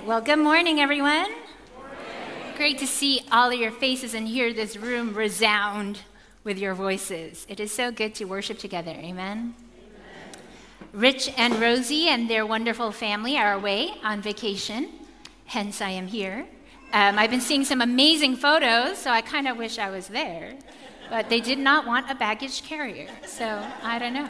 Well, good morning, everyone. Great to see all of your faces and hear this room resound with your voices. It is so good to worship together. Amen. Amen. Rich and Rosie and their wonderful family are away on vacation, hence, I am here. Um, I've been seeing some amazing photos, so I kind of wish I was there. But they did not want a baggage carrier, so I don't know.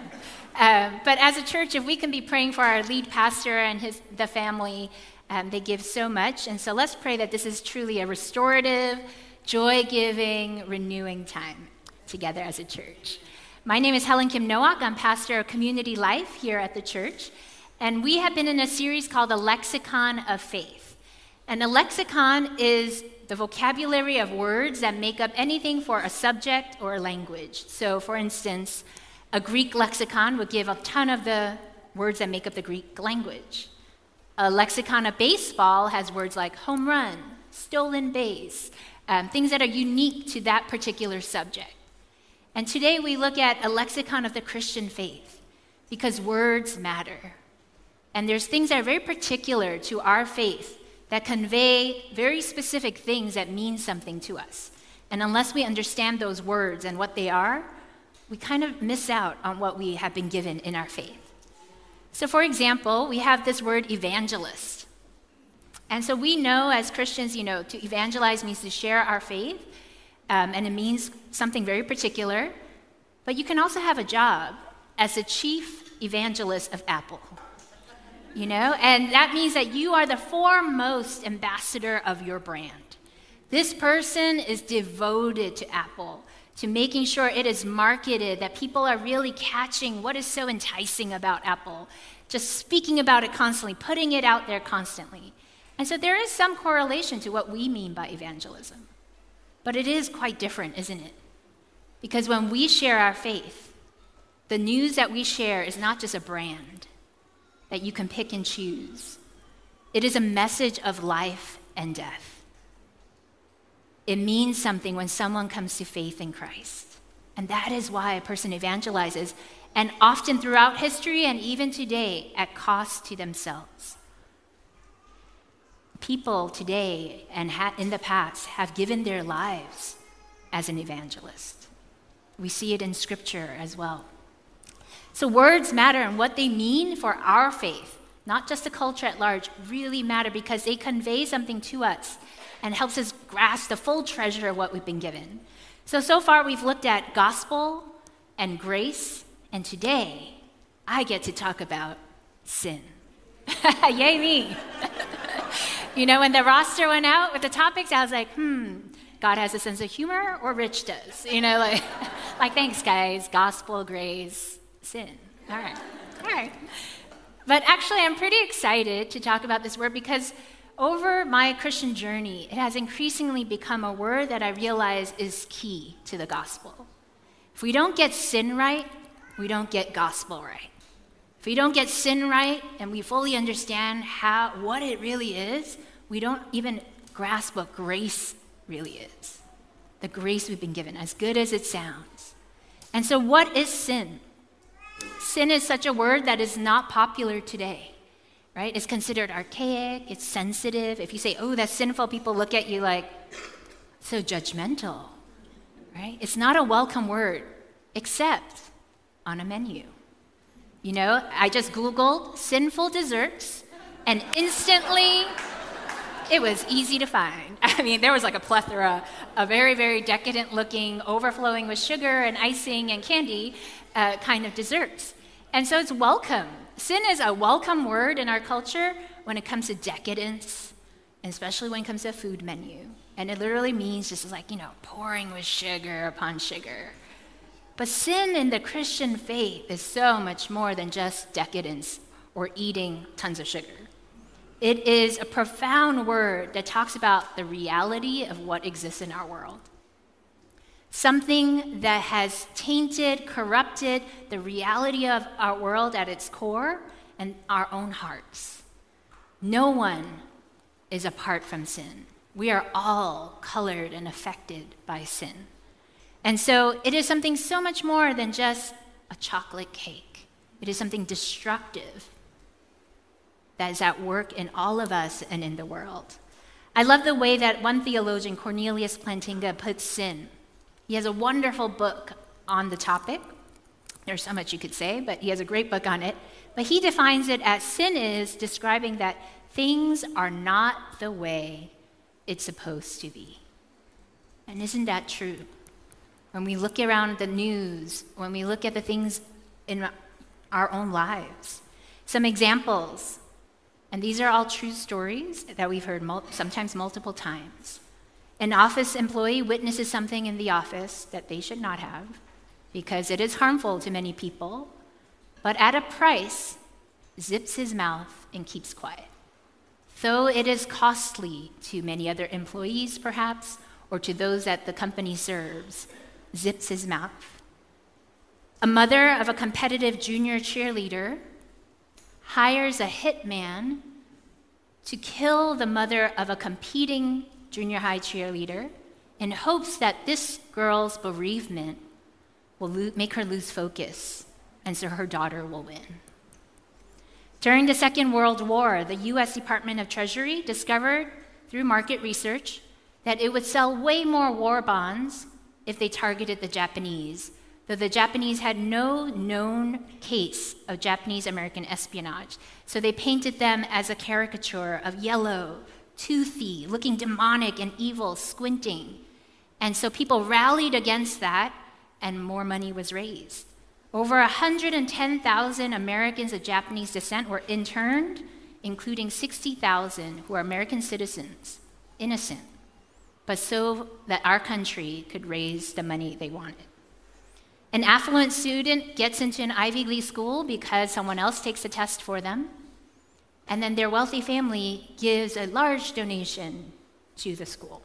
Um, but as a church, if we can be praying for our lead pastor and his, the family, um, they give so much. And so let's pray that this is truly a restorative, joy giving, renewing time together as a church. My name is Helen Kim Nowalk. I'm pastor of community life here at the church. And we have been in a series called The Lexicon of Faith. And a lexicon is the vocabulary of words that make up anything for a subject or a language. So, for instance, a Greek lexicon would give a ton of the words that make up the Greek language. A lexicon of baseball has words like home run, stolen base, um, things that are unique to that particular subject. And today we look at a lexicon of the Christian faith because words matter. And there's things that are very particular to our faith that convey very specific things that mean something to us. And unless we understand those words and what they are, we kind of miss out on what we have been given in our faith. So, for example, we have this word evangelist. And so we know as Christians, you know, to evangelize means to share our faith, um, and it means something very particular. But you can also have a job as the chief evangelist of Apple. You know, and that means that you are the foremost ambassador of your brand. This person is devoted to Apple to making sure it is marketed, that people are really catching what is so enticing about Apple, just speaking about it constantly, putting it out there constantly. And so there is some correlation to what we mean by evangelism. But it is quite different, isn't it? Because when we share our faith, the news that we share is not just a brand that you can pick and choose, it is a message of life and death. It means something when someone comes to faith in Christ. And that is why a person evangelizes, and often throughout history and even today, at cost to themselves. People today and in the past have given their lives as an evangelist. We see it in scripture as well. So, words matter and what they mean for our faith, not just the culture at large, really matter because they convey something to us and helps us grasp the full treasure of what we've been given. So, so far we've looked at gospel and grace, and today I get to talk about sin. Yay, me. you know, when the roster went out with the topics, I was like, hmm, God has a sense of humor or Rich does? You know, like, like thanks, guys. Gospel, grace, sin. All right. All right. But actually, I'm pretty excited to talk about this word because over my Christian journey, it has increasingly become a word that I realize is key to the gospel. If we don't get sin right, we don't get gospel right. If we don't get sin right and we fully understand how what it really is, we don't even grasp what grace really is. The grace we've been given, as good as it sounds. And so, what is sin? Sin is such a word that is not popular today right? It's considered archaic, it's sensitive. If you say, oh, that's sinful, people look at you like, so judgmental, right? It's not a welcome word, except on a menu. You know, I just Googled sinful desserts, and instantly it was easy to find. I mean, there was like a plethora of very, very decadent looking, overflowing with sugar and icing and candy uh, kind of desserts. And so it's welcome sin is a welcome word in our culture when it comes to decadence, especially when it comes to a food menu. And it literally means just like, you know, pouring with sugar upon sugar. But sin in the Christian faith is so much more than just decadence or eating tons of sugar. It is a profound word that talks about the reality of what exists in our world something that has tainted, corrupted the reality of our world at its core and our own hearts. No one is apart from sin. We are all colored and affected by sin. And so it is something so much more than just a chocolate cake, it is something destructive that is at work in all of us and in the world. I love the way that one theologian, Cornelius Plantinga, puts sin. He has a wonderful book on the topic. There's so much you could say, but he has a great book on it. But he defines it as sin is describing that things are not the way it's supposed to be. And isn't that true? When we look around the news, when we look at the things in our own lives, some examples, and these are all true stories that we've heard mul- sometimes multiple times. An office employee witnesses something in the office that they should not have because it is harmful to many people, but at a price, zips his mouth and keeps quiet. Though it is costly to many other employees, perhaps, or to those that the company serves, zips his mouth. A mother of a competitive junior cheerleader hires a hitman to kill the mother of a competing junior high cheerleader in hopes that this girl's bereavement will lo- make her lose focus and so her daughter will win. During the Second World War, the US Department of Treasury discovered through market research that it would sell way more war bonds if they targeted the Japanese, though the Japanese had no known case of Japanese American espionage. So they painted them as a caricature of yellow, toothy, looking demonic and evil, squinting. And so people rallied against that, and more money was raised. Over 110,000 Americans of Japanese descent were interned, including 60,000 who are American citizens, innocent, but so that our country could raise the money they wanted. An affluent student gets into an Ivy League school because someone else takes a test for them, and then their wealthy family gives a large donation to the school.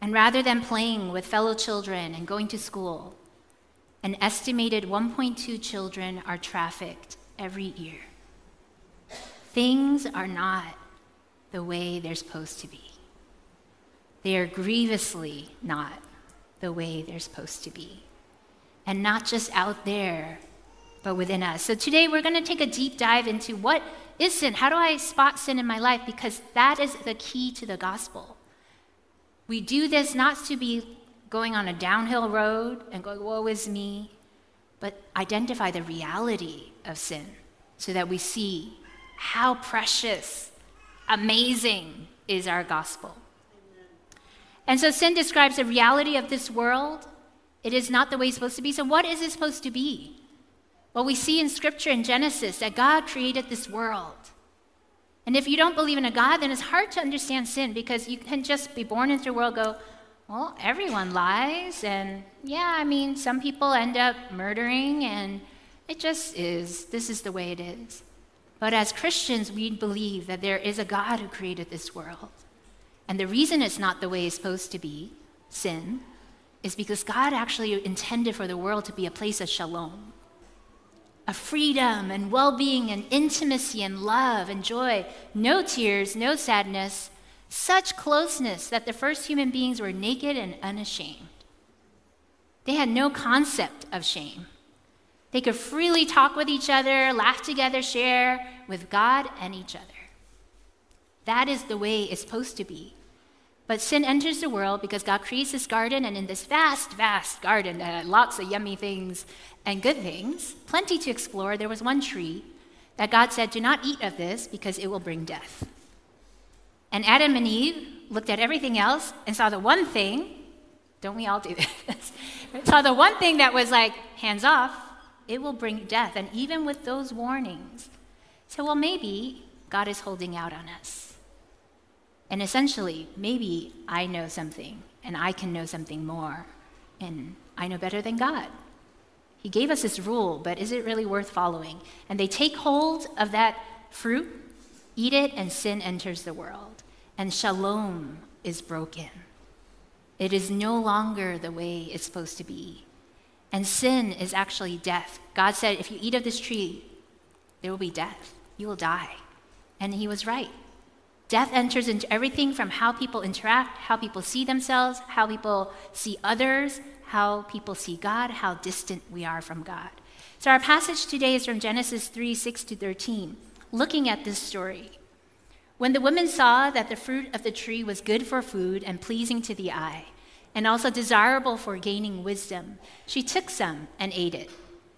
And rather than playing with fellow children and going to school, an estimated 1.2 children are trafficked every year. Things are not the way they're supposed to be. They are grievously not the way they're supposed to be. And not just out there, but within us. So today we're going to take a deep dive into what is sin? How do I spot sin in my life? Because that is the key to the gospel. We do this not to be going on a downhill road and going, woe is me, but identify the reality of sin so that we see how precious, amazing is our gospel. And so sin describes the reality of this world. It is not the way it's supposed to be. So, what is it supposed to be? Well, we see in Scripture in Genesis that God created this world. And if you don't believe in a God, then it's hard to understand sin because you can just be born into the world, go, well, everyone lies, and yeah, I mean, some people end up murdering, and it just is. This is the way it is. But as Christians, we believe that there is a God who created this world. And the reason it's not the way it's supposed to be, sin, is because God actually intended for the world to be a place of shalom, a freedom and well being and intimacy and love and joy, no tears, no sadness, such closeness that the first human beings were naked and unashamed. They had no concept of shame. They could freely talk with each other, laugh together, share with God and each other. That is the way it's supposed to be. But sin enters the world because God creates this garden, and in this vast, vast garden had lots of yummy things and good things, plenty to explore, there was one tree that God said, Do not eat of this because it will bring death. And Adam and Eve looked at everything else and saw the one thing, don't we all do this? saw the one thing that was like, hands off, it will bring death. And even with those warnings, so well, maybe God is holding out on us. And essentially, maybe I know something and I can know something more, and I know better than God. He gave us this rule, but is it really worth following? And they take hold of that fruit, eat it, and sin enters the world and shalom is broken. It is no longer the way it's supposed to be. And sin is actually death. God said, if you eat of this tree, there will be death. You will die. And he was right. Death enters into everything from how people interact, how people see themselves, how people see others, how people see God, how distant we are from God. So our passage today is from Genesis 3 6 to 13. looking at this story. When the woman saw that the fruit of the tree was good for food and pleasing to the eye, and also desirable for gaining wisdom, she took some and ate it.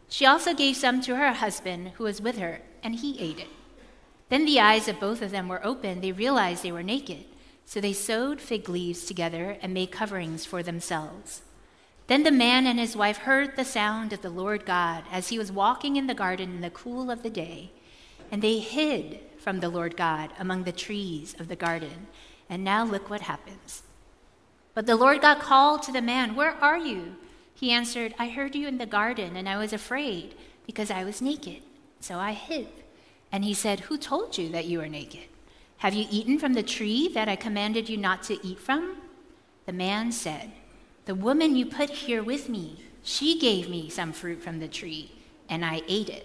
She also gave some to her husband who was with her, and he ate it. Then the eyes of both of them were opened. They realized they were naked. So they sewed fig leaves together and made coverings for themselves. Then the man and his wife heard the sound of the Lord God as he was walking in the garden in the cool of the day, and they hid from the Lord God among the trees of the garden. And now look what happens. But the Lord God called to the man, Where are you? He answered, I heard you in the garden, and I was afraid because I was naked. So I hid. And he said, Who told you that you were naked? Have you eaten from the tree that I commanded you not to eat from? The man said, The woman you put here with me, she gave me some fruit from the tree, and I ate it.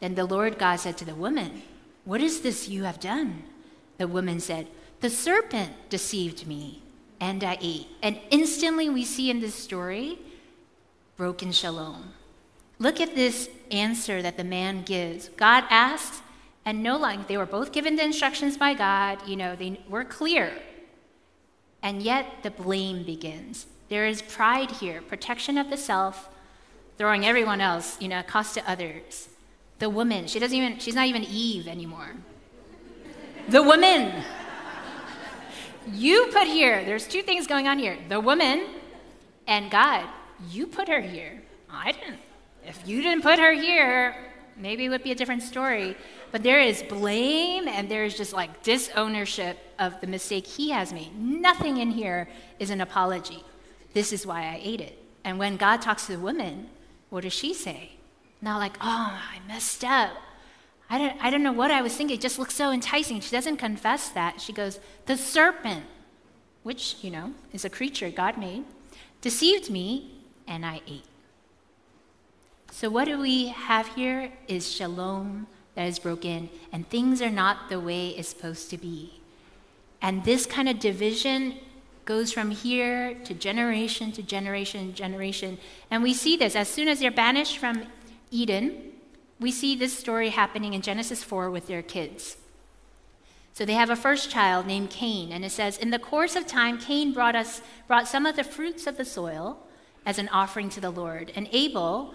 Then the Lord God said to the woman, What is this you have done? The woman said, The serpent deceived me, and I ate. And instantly we see in this story broken shalom. Look at this answer that the man gives. God asks, and no lying. They were both given the instructions by God, you know, they were clear. And yet the blame begins. There is pride here, protection of the self, throwing everyone else, you know, cost to others. The woman, she doesn't even, she's not even Eve anymore. The woman. You put here, there's two things going on here. The woman and God, you put her here. I didn't. If you didn't put her here, maybe it would be a different story. But there is blame and there is just like disownership of the mistake he has made. Nothing in here is an apology. This is why I ate it. And when God talks to the woman, what does she say? Not like, oh, I messed up. I don't, I don't know what I was thinking. It just looks so enticing. She doesn't confess that. She goes, the serpent, which, you know, is a creature God made, deceived me and I ate. So, what do we have here is shalom that is broken, and things are not the way it's supposed to be. And this kind of division goes from here to generation to generation generation. And we see this as soon as they're banished from Eden, we see this story happening in Genesis 4 with their kids. So they have a first child named Cain, and it says, In the course of time, Cain brought us brought some of the fruits of the soil as an offering to the Lord, and Abel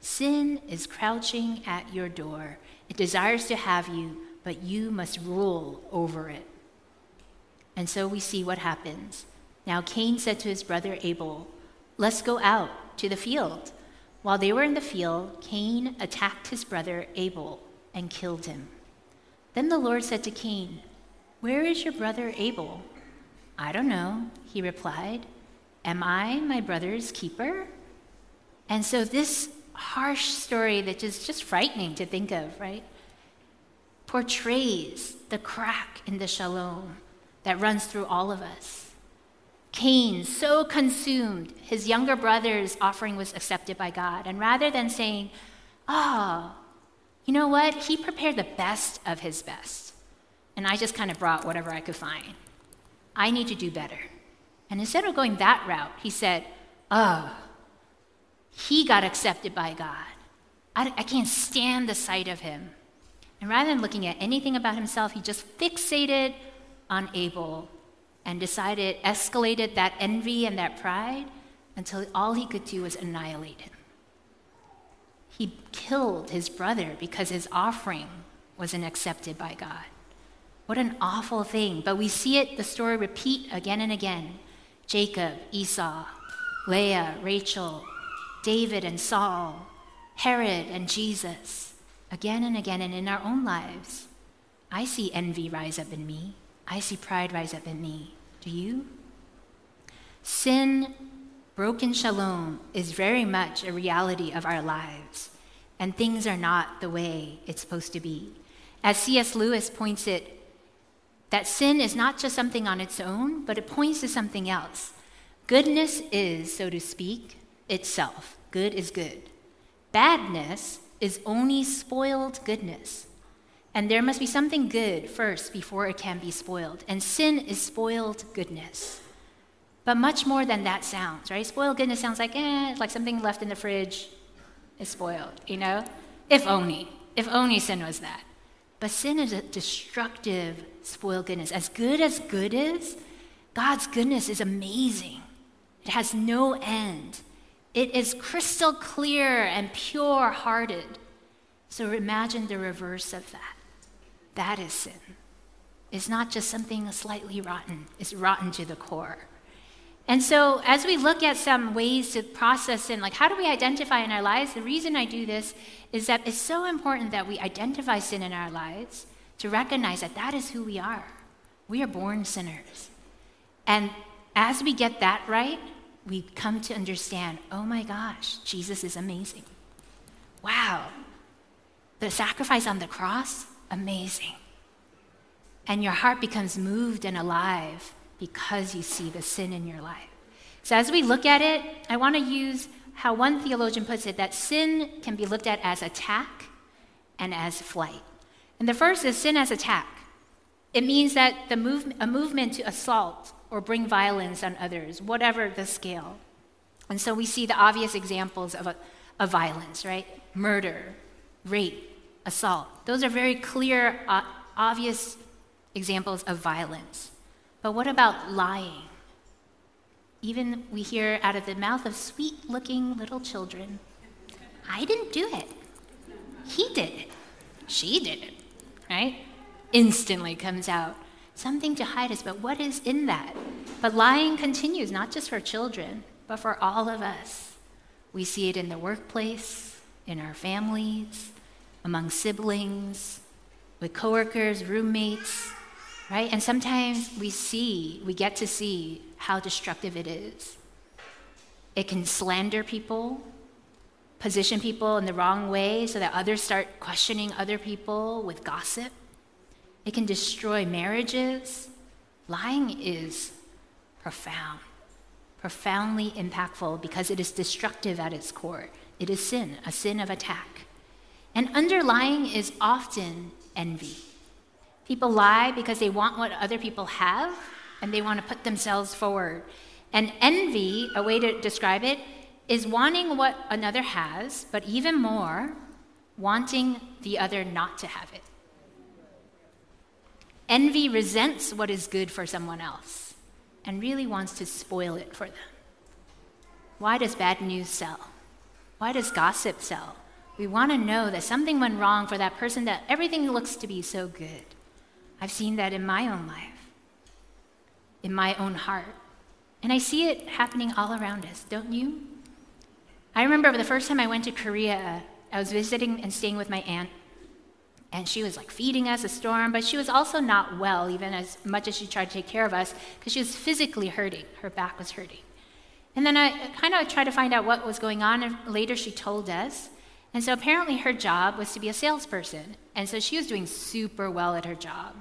sin is crouching at your door. It desires to have you, but you must rule over it. And so we see what happens. Now Cain said to his brother Abel, Let's go out to the field. While they were in the field, Cain attacked his brother Abel and killed him. Then the Lord said to Cain, Where is your brother Abel? I don't know, he replied. Am I my brother's keeper? And so this harsh story that is just frightening to think of, right? Portrays the crack in the shalom that runs through all of us. Cain, so consumed, his younger brother's offering was accepted by God. And rather than saying, oh, you know what? He prepared the best of his best. And I just kind of brought whatever I could find. I need to do better. And instead of going that route, he said, oh, he got accepted by God. I, I can't stand the sight of him. And rather than looking at anything about himself, he just fixated on Abel and decided, escalated that envy and that pride until all he could do was annihilate him. He killed his brother because his offering wasn't accepted by God. What an awful thing. But we see it, the story repeat again and again Jacob, Esau, Leah, Rachel, David and Saul, Herod and Jesus, again and again, and in our own lives. I see envy rise up in me. I see pride rise up in me. Do you? Sin, broken shalom, is very much a reality of our lives, and things are not the way it's supposed to be. As C.S. Lewis points it, that sin is not just something on its own, but it points to something else. Goodness is, so to speak, itself. Good is good. Badness is only spoiled goodness. And there must be something good first before it can be spoiled. And sin is spoiled goodness. But much more than that sounds, right? Spoiled goodness sounds like, eh, like something left in the fridge is spoiled, you know? If only. If only sin was that. But sin is a destructive, spoiled goodness. As good as good is, God's goodness is amazing. It has no end. It is crystal clear and pure hearted. So imagine the reverse of that. That is sin. It's not just something slightly rotten, it's rotten to the core. And so, as we look at some ways to process sin, like how do we identify in our lives? The reason I do this is that it's so important that we identify sin in our lives to recognize that that is who we are. We are born sinners. And as we get that right, we come to understand oh my gosh, Jesus is amazing. Wow. The sacrifice on the cross, amazing. And your heart becomes moved and alive because you see the sin in your life. So, as we look at it, I want to use how one theologian puts it that sin can be looked at as attack and as flight. And the first is sin as attack. It means that the move, a movement to assault or bring violence on others, whatever the scale. And so we see the obvious examples of, a, of violence, right? Murder, rape, assault. Those are very clear, uh, obvious examples of violence. But what about lying? Even we hear out of the mouth of sweet looking little children, I didn't do it. He did it. She did it, right? Instantly comes out. Something to hide us, but what is in that? But lying continues, not just for children, but for all of us. We see it in the workplace, in our families, among siblings, with coworkers, roommates, right? And sometimes we see, we get to see how destructive it is. It can slander people, position people in the wrong way so that others start questioning other people with gossip. It can destroy marriages. Lying is profound, profoundly impactful because it is destructive at its core. It is sin, a sin of attack. And underlying is often envy. People lie because they want what other people have and they want to put themselves forward. And envy, a way to describe it, is wanting what another has, but even more, wanting the other not to have it. Envy resents what is good for someone else and really wants to spoil it for them. Why does bad news sell? Why does gossip sell? We want to know that something went wrong for that person that everything looks to be so good. I've seen that in my own life, in my own heart. And I see it happening all around us, don't you? I remember the first time I went to Korea, I was visiting and staying with my aunt, and she was like feeding us a storm, but she was also not well, even as much as she tried to take care of us, because she was physically hurting. Her back was hurting. And then I kind of tried to find out what was going on, and later she told us. And so apparently her job was to be a salesperson. And so she was doing super well at her job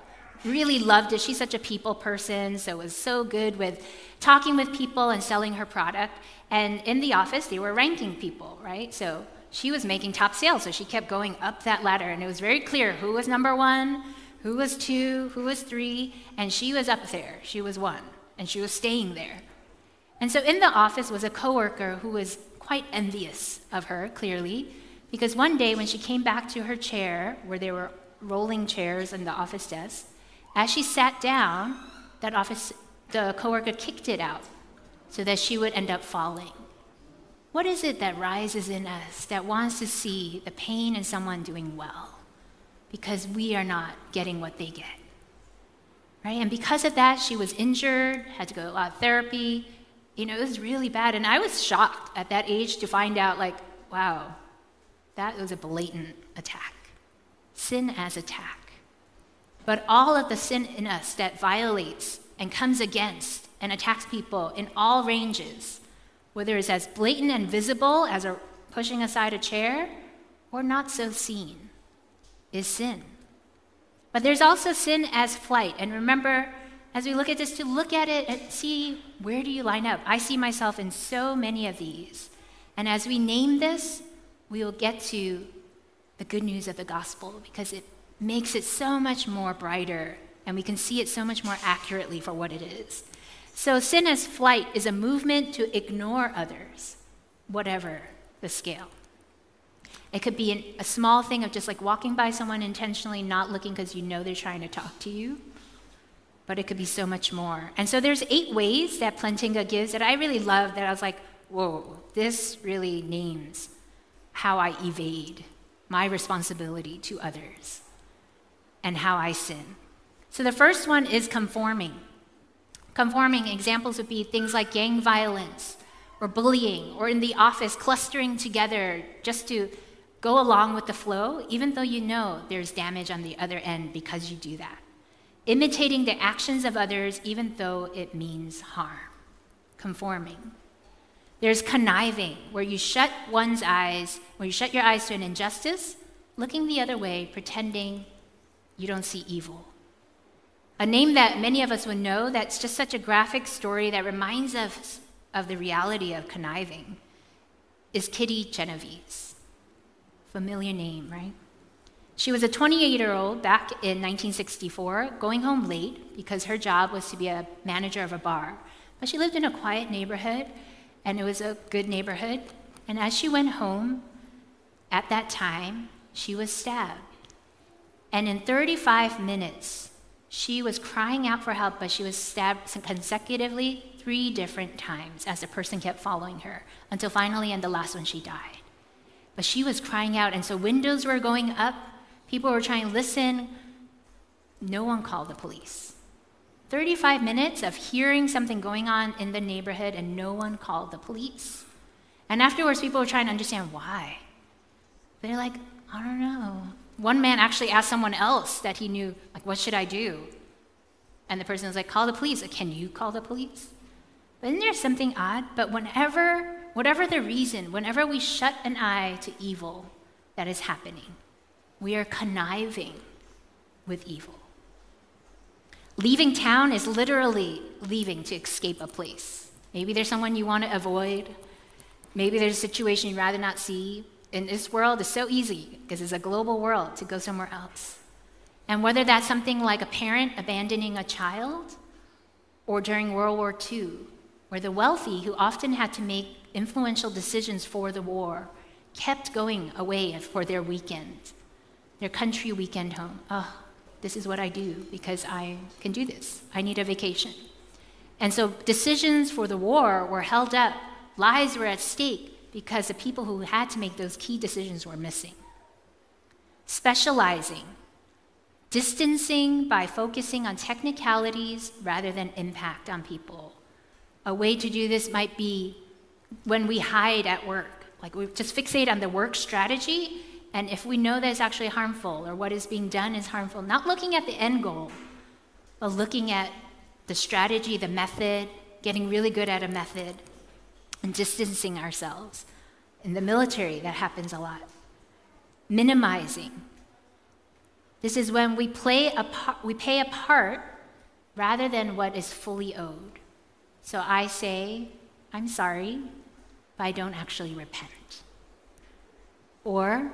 really loved it. She's such a people person, so was so good with talking with people and selling her product. And in the office, they were ranking people, right? So she was making top sales, so she kept going up that ladder, and it was very clear who was number one, who was two, who was three, and she was up there. She was one, and she was staying there. And so in the office was a coworker who was quite envious of her, clearly, because one day when she came back to her chair, where there were rolling chairs and the office desk, as she sat down, that office, the coworker kicked it out so that she would end up falling. What is it that rises in us that wants to see the pain in someone doing well because we are not getting what they get? Right? And because of that, she was injured, had to go to a lot of therapy. You know, it was really bad. And I was shocked at that age to find out, like, wow, that was a blatant attack. Sin as attack but all of the sin in us that violates and comes against and attacks people in all ranges, whether it's as blatant and visible as a pushing aside a chair or not so seen, is sin. But there's also sin as flight. And remember, as we look at this, to look at it and see where do you line up. I see myself in so many of these. And as we name this, we will get to the good news of the gospel because it makes it so much more brighter and we can see it so much more accurately for what it is. So, sin as flight is a movement to ignore others, whatever the scale. It could be an, a small thing of just like walking by someone intentionally, not looking because you know they're trying to talk to you. But it could be so much more. And so there's eight ways that Plantinga gives that I really love that I was like, whoa, this really names how I evade my responsibility to others and how I sin. So the first one is conforming. Conforming examples would be things like gang violence or bullying or in the office clustering together just to go along with the flow, even though you know there's damage on the other end because you do that. Imitating the actions of others, even though it means harm. Conforming. There's conniving, where you shut one's eyes, where you shut your eyes to an injustice, looking the other way, pretending you don't see evil. A name that many of us would know that's just such a graphic story that reminds us of the reality of conniving is Kitty Genovese. Familiar name, right? She was a 28 year old back in 1964, going home late because her job was to be a manager of a bar. But she lived in a quiet neighborhood, and it was a good neighborhood. And as she went home, at that time, she was stabbed. And in 35 minutes, she was crying out for help, but she was stabbed consecutively three different times as the person kept following her until finally, in the last one, she died. But she was crying out, and so windows were going up. People were trying to listen. No one called the police. 35 minutes of hearing something going on in the neighborhood, and no one called the police. And afterwards, people were trying to understand why. They're like, I don't know. One man actually asked someone else that he knew, like, what should I do? And the person was like, call the police. Like, Can you call the police? But isn't there something odd? But whenever, whatever the reason, whenever we shut an eye to evil that is happening, we are conniving with evil. Leaving town is literally leaving to escape a place. Maybe there's someone you want to avoid. Maybe there's a situation you'd rather not see. In this world, it's so easy because it's a global world to go somewhere else. And whether that's something like a parent abandoning a child, or during World War II, where the wealthy, who often had to make influential decisions for the war, kept going away for their weekend, their country weekend home. Oh, this is what I do because I can do this. I need a vacation. And so decisions for the war were held up, lives were at stake because the people who had to make those key decisions were missing. Specializing, distancing by focusing on technicalities rather than impact on people. A way to do this might be when we hide at work, like we just fixate on the work strategy, and if we know that it's actually harmful or what is being done is harmful, not looking at the end goal, but looking at the strategy, the method, getting really good at a method, and distancing ourselves. In the military, that happens a lot. Minimizing. This is when we, play a par- we pay a part rather than what is fully owed. So I say, I'm sorry, but I don't actually repent. Or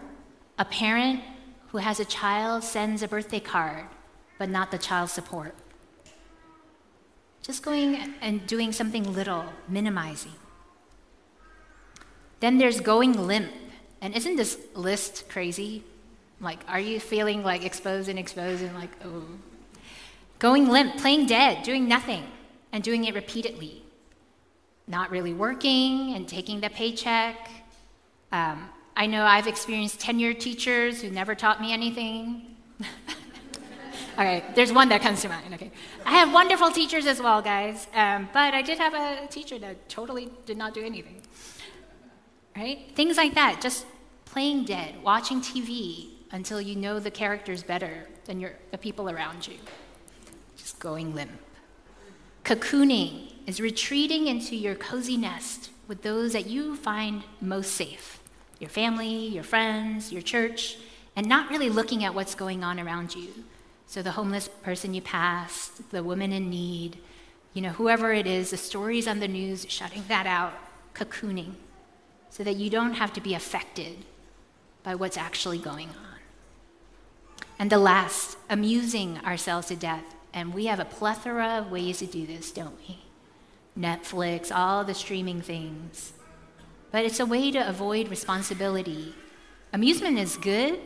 a parent who has a child sends a birthday card, but not the child support. Just going and doing something little, minimizing. Then there's going limp. And isn't this list crazy? Like, are you feeling like exposed and exposed and like, oh? Going limp, playing dead, doing nothing and doing it repeatedly. Not really working and taking the paycheck. Um, I know I've experienced tenured teachers who never taught me anything. All right, there's one that comes to mind. Okay, I have wonderful teachers as well, guys. Um, but I did have a teacher that totally did not do anything. Right? Things like that. Just playing dead, watching TV until you know the characters better than your, the people around you. Just going limp. Cocooning is retreating into your cozy nest with those that you find most safe your family, your friends, your church, and not really looking at what's going on around you. So the homeless person you pass, the woman in need, you know, whoever it is, the stories on the news, shutting that out, cocooning, so that you don't have to be affected by what's actually going on. And the last, amusing ourselves to death. And we have a plethora of ways to do this, don't we? Netflix, all the streaming things. But it's a way to avoid responsibility. Amusement is good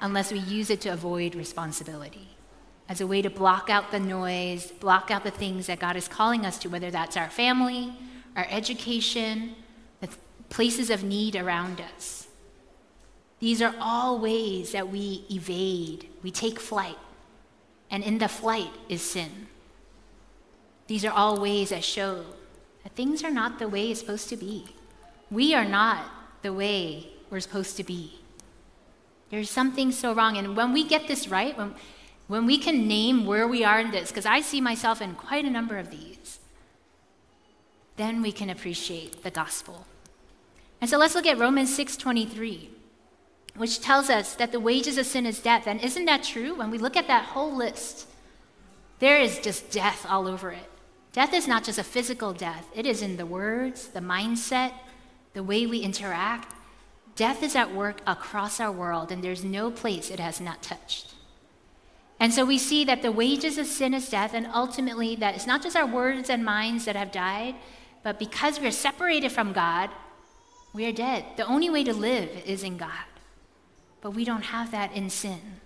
unless we use it to avoid responsibility, as a way to block out the noise, block out the things that God is calling us to, whether that's our family, our education, places of need around us. These are all ways that we evade, we take flight, and in the flight is sin. These are all ways that show that things are not the way it's supposed to be. We are not the way we're supposed to be. There's something so wrong. And when we get this right, when, when we can name where we are in this, because I see myself in quite a number of these, then we can appreciate the gospel. And so let's look at Romans 6:23, which tells us that the wages of sin is death. And isn't that true? When we look at that whole list, there is just death all over it. Death is not just a physical death, it is in the words, the mindset, the way we interact. Death is at work across our world, and there's no place it has not touched. And so we see that the wages of sin is death, and ultimately that it's not just our words and minds that have died, but because we're separated from God, we are dead. The only way to live is in God. But we don't have that in sin.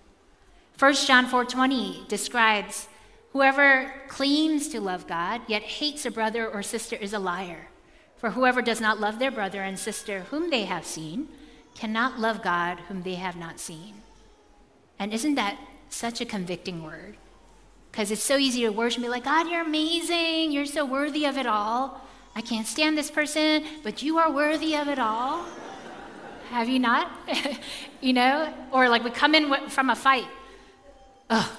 1 John 4:20 describes whoever claims to love God yet hates a brother or sister is a liar. For whoever does not love their brother and sister whom they have seen cannot love God whom they have not seen. And isn't that such a convicting word? Because it's so easy to worship me like, God, you're amazing. You're so worthy of it all. I can't stand this person, but you are worthy of it all. Have you not? you know? Or like we come in from a fight. Ugh.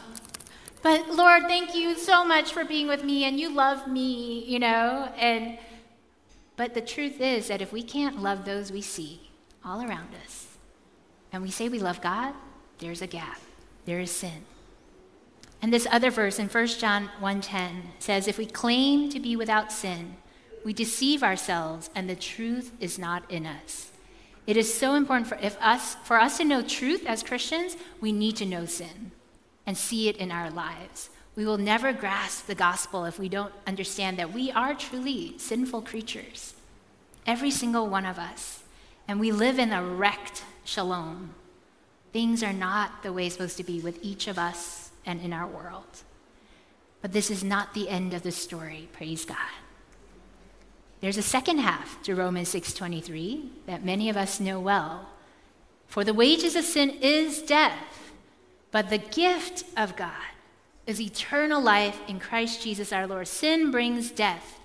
But Lord, thank you so much for being with me and you love me, you know? And but the truth is that if we can't love those we see all around us, and we say we love God, there's a gap. There is sin. And this other verse in 1 John 1:10 says, "If we claim to be without sin, we deceive ourselves and the truth is not in us." It is so important for, if us, for us to know truth as Christians, we need to know sin and see it in our lives. We will never grasp the gospel if we don't understand that we are truly sinful creatures, every single one of us. And we live in a wrecked shalom. Things are not the way it's supposed to be with each of us and in our world. But this is not the end of the story, praise God. There's a second half to Romans 6:23 that many of us know well. For the wages of sin is death, but the gift of God is eternal life in Christ Jesus our Lord. Sin brings death.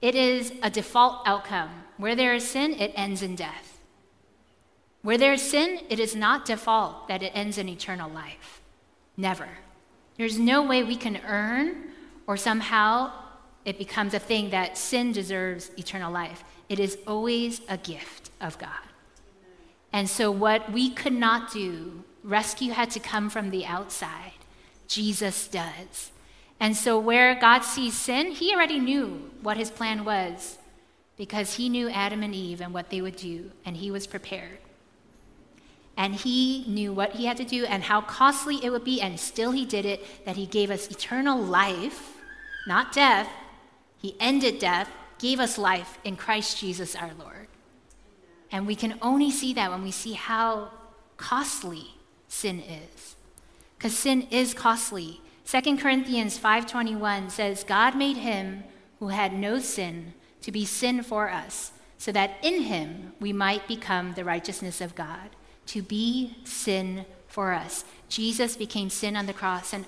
It is a default outcome. Where there is sin, it ends in death. Where there is sin, it is not default that it ends in eternal life. Never. There's no way we can earn or somehow it becomes a thing that sin deserves eternal life. It is always a gift of God. And so, what we could not do, rescue had to come from the outside. Jesus does. And so, where God sees sin, he already knew what his plan was because he knew Adam and Eve and what they would do, and he was prepared. And he knew what he had to do and how costly it would be, and still he did it that he gave us eternal life, not death. He ended death, gave us life in Christ Jesus our Lord. And we can only see that when we see how costly sin is because sin is costly. 2 Corinthians 5:21 says God made him who had no sin to be sin for us so that in him we might become the righteousness of God to be sin for us. Jesus became sin on the cross and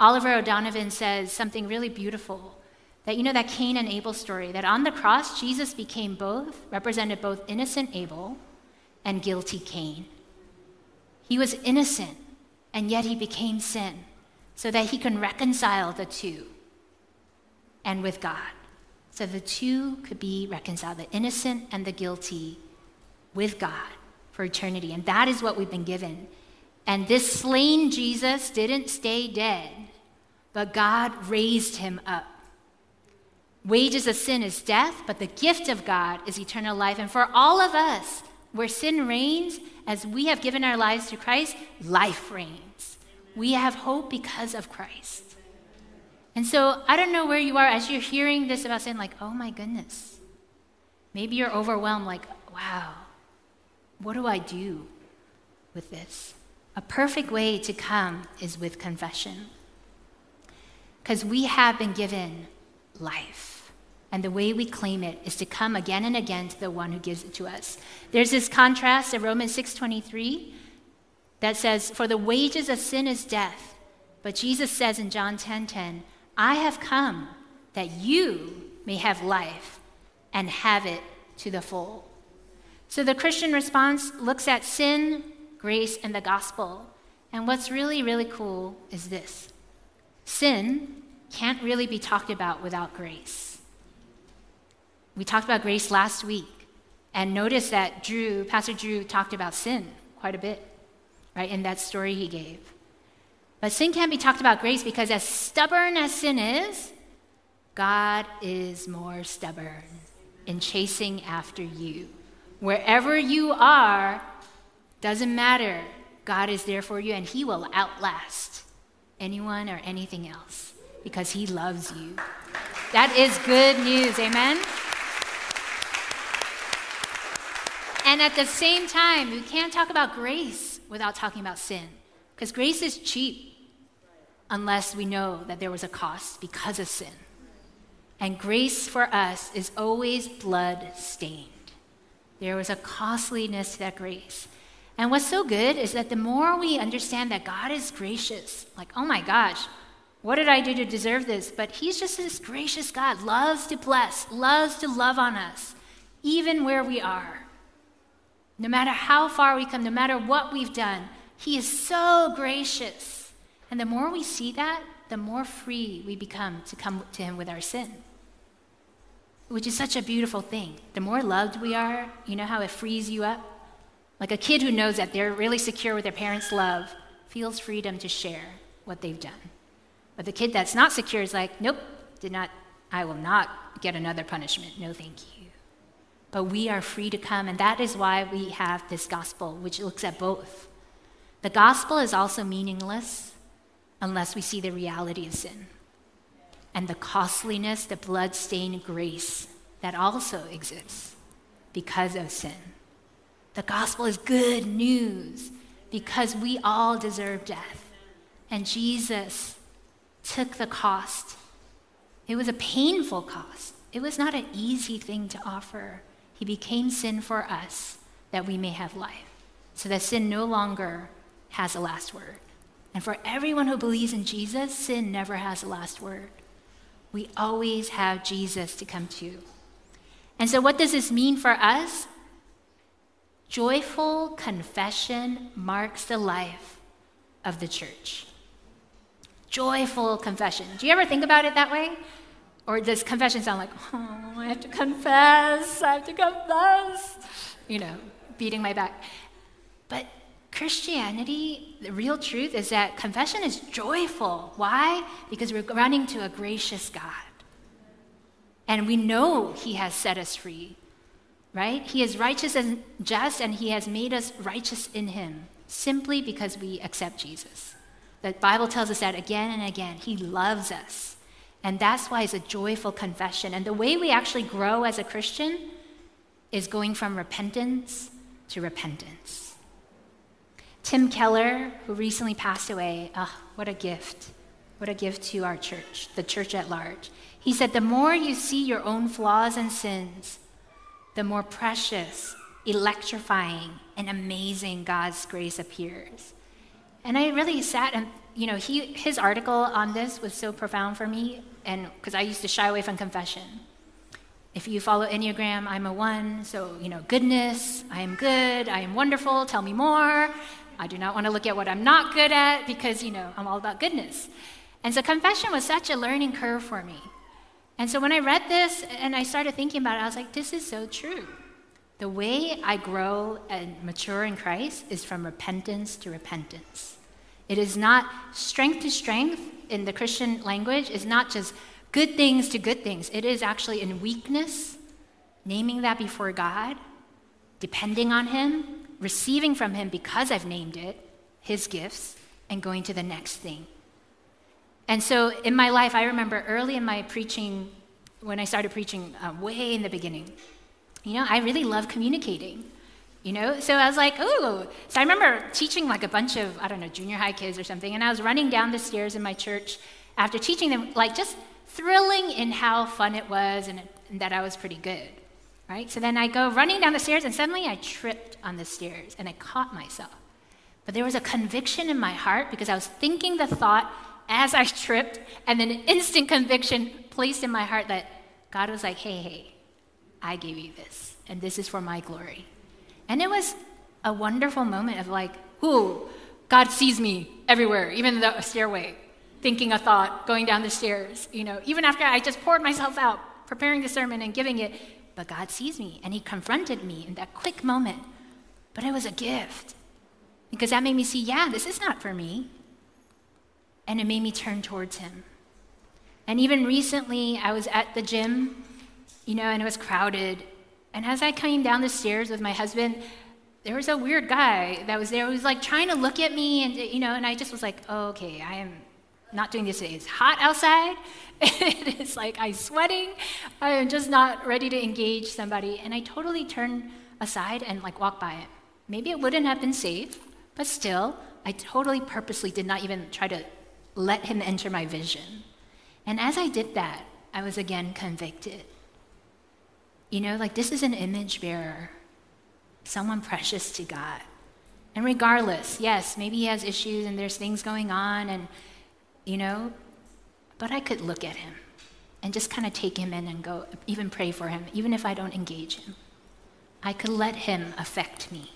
Oliver O'Donovan says something really beautiful that you know that Cain and Abel story that on the cross Jesus became both represented both innocent Abel and guilty Cain. He was innocent and yet he became sin so that he can reconcile the two and with God. So the two could be reconciled, the innocent and the guilty, with God for eternity. And that is what we've been given. And this slain Jesus didn't stay dead, but God raised him up. Wages of sin is death, but the gift of God is eternal life. And for all of us, where sin reigns, as we have given our lives to Christ, life reigns. We have hope because of Christ. And so I don't know where you are as you're hearing this about sin, like, oh my goodness. Maybe you're overwhelmed, like, wow, what do I do with this? A perfect way to come is with confession. Because we have been given life. And the way we claim it is to come again and again to the one who gives it to us. There's this contrast in Romans 6:23 that says, For the wages of sin is death. But Jesus says in John 10:10, 10, 10, I have come that you may have life and have it to the full. So the Christian response looks at sin, grace, and the gospel. And what's really, really cool is this sin can't really be talked about without grace. We talked about grace last week, and notice that Drew, Pastor Drew, talked about sin quite a bit, right, in that story he gave. But sin can't be talked about grace because, as stubborn as sin is, God is more stubborn in chasing after you. Wherever you are, doesn't matter. God is there for you and He will outlast anyone or anything else because He loves you. That is good news. Amen? And at the same time, we can't talk about grace without talking about sin because grace is cheap unless we know that there was a cost because of sin. And grace for us is always blood stained. There was a costliness to that grace. And what's so good is that the more we understand that God is gracious, like, oh my gosh, what did I do to deserve this? But He's just this gracious God, loves to bless, loves to love on us, even where we are. No matter how far we come, no matter what we've done, He is so gracious. And the more we see that, the more free we become to come to Him with our sin, which is such a beautiful thing. The more loved we are, you know how it frees you up? Like a kid who knows that they're really secure with their parents' love feels freedom to share what they've done. But the kid that's not secure is like, nope, did not, I will not get another punishment. No, thank you. But we are free to come, and that is why we have this gospel, which looks at both. The gospel is also meaningless unless we see the reality of sin and the costliness, the blood-stained grace that also exists because of sin. The gospel is good news because we all deserve death. And Jesus took the cost. It was a painful cost. It was not an easy thing to offer. He became sin for us that we may have life, so that sin no longer has a last word. And for everyone who believes in Jesus, sin never has a last word. We always have Jesus to come to. And so, what does this mean for us? Joyful confession marks the life of the church. Joyful confession. Do you ever think about it that way? Or does confession sound like, oh, I have to confess, I have to confess? You know, beating my back. But Christianity, the real truth is that confession is joyful. Why? Because we're running to a gracious God. And we know He has set us free, right? He is righteous and just, and He has made us righteous in Him simply because we accept Jesus. The Bible tells us that again and again. He loves us. And that's why it's a joyful confession. And the way we actually grow as a Christian is going from repentance to repentance. Tim Keller, who recently passed away, oh, what a gift. What a gift to our church, the church at large. He said, The more you see your own flaws and sins, the more precious, electrifying, and amazing God's grace appears. And I really sat and, you know, he, his article on this was so profound for me, and because I used to shy away from confession. If you follow Enneagram, I'm a one, so, you know, goodness, I am good, I am wonderful, tell me more. I do not want to look at what I'm not good at because, you know, I'm all about goodness. And so confession was such a learning curve for me. And so when I read this and I started thinking about it, I was like, this is so true. the way I grow and mature in Christ is from repentance to repentance. It is not strength to strength in the Christian language, is not just good things to good things. It is actually in weakness, naming that before God, depending on Him, receiving from Him because I've named it, His gifts, and going to the next thing. And so in my life, I remember early in my preaching, when I started preaching uh, way in the beginning, you know, I really love communicating. You know, so I was like, oh. So I remember teaching like a bunch of, I don't know, junior high kids or something, and I was running down the stairs in my church after teaching them, like just thrilling in how fun it was and, and that I was pretty good, right? So then I go running down the stairs, and suddenly I tripped on the stairs and I caught myself. But there was a conviction in my heart because I was thinking the thought as I tripped, and then an instant conviction placed in my heart that God was like, hey, hey, I gave you this, and this is for my glory. And it was a wonderful moment of like, whoo, God sees me everywhere, even the stairway, thinking a thought, going down the stairs, you know, even after I just poured myself out, preparing the sermon and giving it, but God sees me, and He confronted me in that quick moment. But it was a gift because that made me see, yeah, this is not for me. And it made me turn towards Him. And even recently, I was at the gym you know, and it was crowded. And as I came down the stairs with my husband, there was a weird guy that was there who was like trying to look at me, and you know, and I just was like, oh, okay, I am not doing this today. It's hot outside. it is like I'm sweating. I am just not ready to engage somebody. And I totally turned aside and like walked by it. Maybe it wouldn't have been safe, but still, I totally purposely did not even try to let him enter my vision. And as I did that, I was again convicted. You know, like this is an image bearer, someone precious to God. And regardless, yes, maybe he has issues and there's things going on, and, you know, but I could look at him and just kind of take him in and go, even pray for him, even if I don't engage him. I could let him affect me.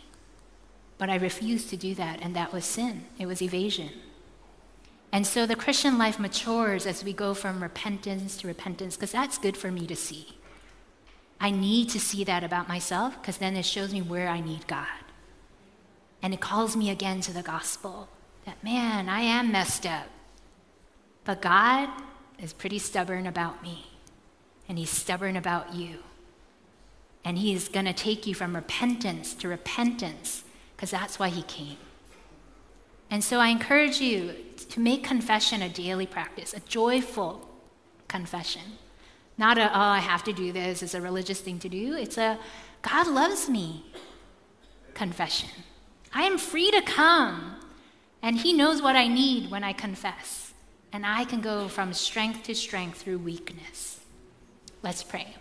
But I refused to do that, and that was sin. It was evasion. And so the Christian life matures as we go from repentance to repentance, because that's good for me to see. I need to see that about myself because then it shows me where I need God. And it calls me again to the gospel that, man, I am messed up. But God is pretty stubborn about me, and He's stubborn about you. And He's going to take you from repentance to repentance because that's why He came. And so I encourage you to make confession a daily practice, a joyful confession. Not a, oh, I have to do this, it's a religious thing to do. It's a, God loves me confession. I am free to come, and He knows what I need when I confess. And I can go from strength to strength through weakness. Let's pray.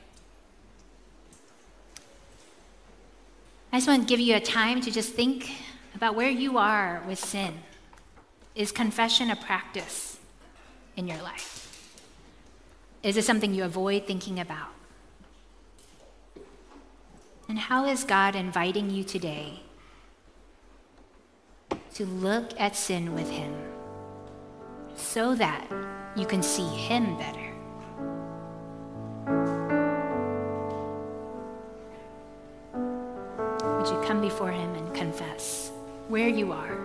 I just want to give you a time to just think about where you are with sin. Is confession a practice in your life? Is it something you avoid thinking about? And how is God inviting you today to look at sin with Him so that you can see Him better? Would you come before Him and confess where you are?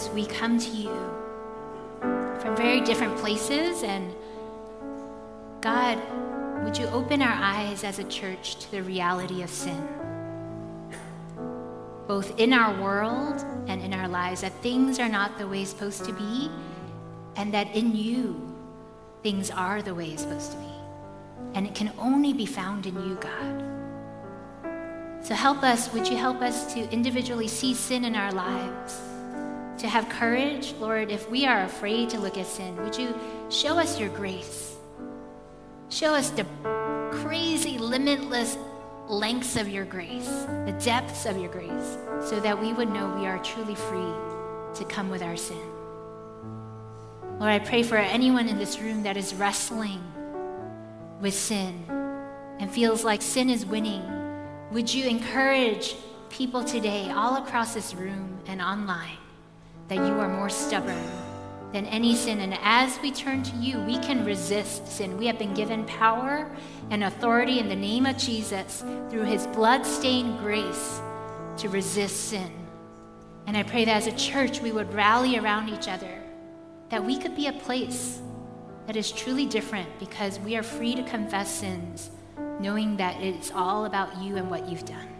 Jesus, we come to you from very different places. And God, would you open our eyes as a church to the reality of sin? Both in our world and in our lives, that things are not the way supposed to be, and that in you, things are the way it's supposed to be. And it can only be found in you, God. So help us, would you help us to individually see sin in our lives? To have courage, Lord, if we are afraid to look at sin, would you show us your grace? Show us the crazy, limitless lengths of your grace, the depths of your grace, so that we would know we are truly free to come with our sin. Lord, I pray for anyone in this room that is wrestling with sin and feels like sin is winning. Would you encourage people today, all across this room and online, that you are more stubborn than any sin? And as we turn to you, we can resist sin. We have been given power and authority in the name of Jesus through his blood stained grace to resist sin. And I pray that as a church, we would rally around each other that we could be a place that is truly different because we are free to confess sins, knowing that it's all about you and what you've done.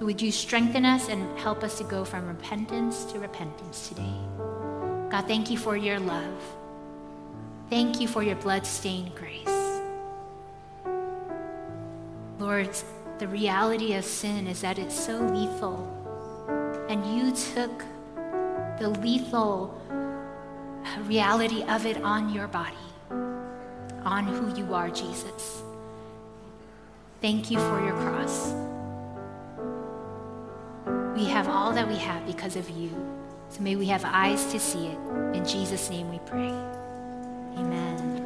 So, would you strengthen us and help us to go from repentance to repentance today? God, thank you for your love. Thank you for your blood stained grace. Lord, the reality of sin is that it's so lethal. And you took the lethal uh, reality of it on your body, on who you are, Jesus. Thank you for your cross. We have all that we have because of you. So may we have eyes to see it. In Jesus' name we pray. Amen.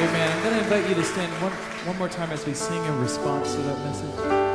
Amen. I'm going to invite you to stand one, one more time as we sing in response to that message.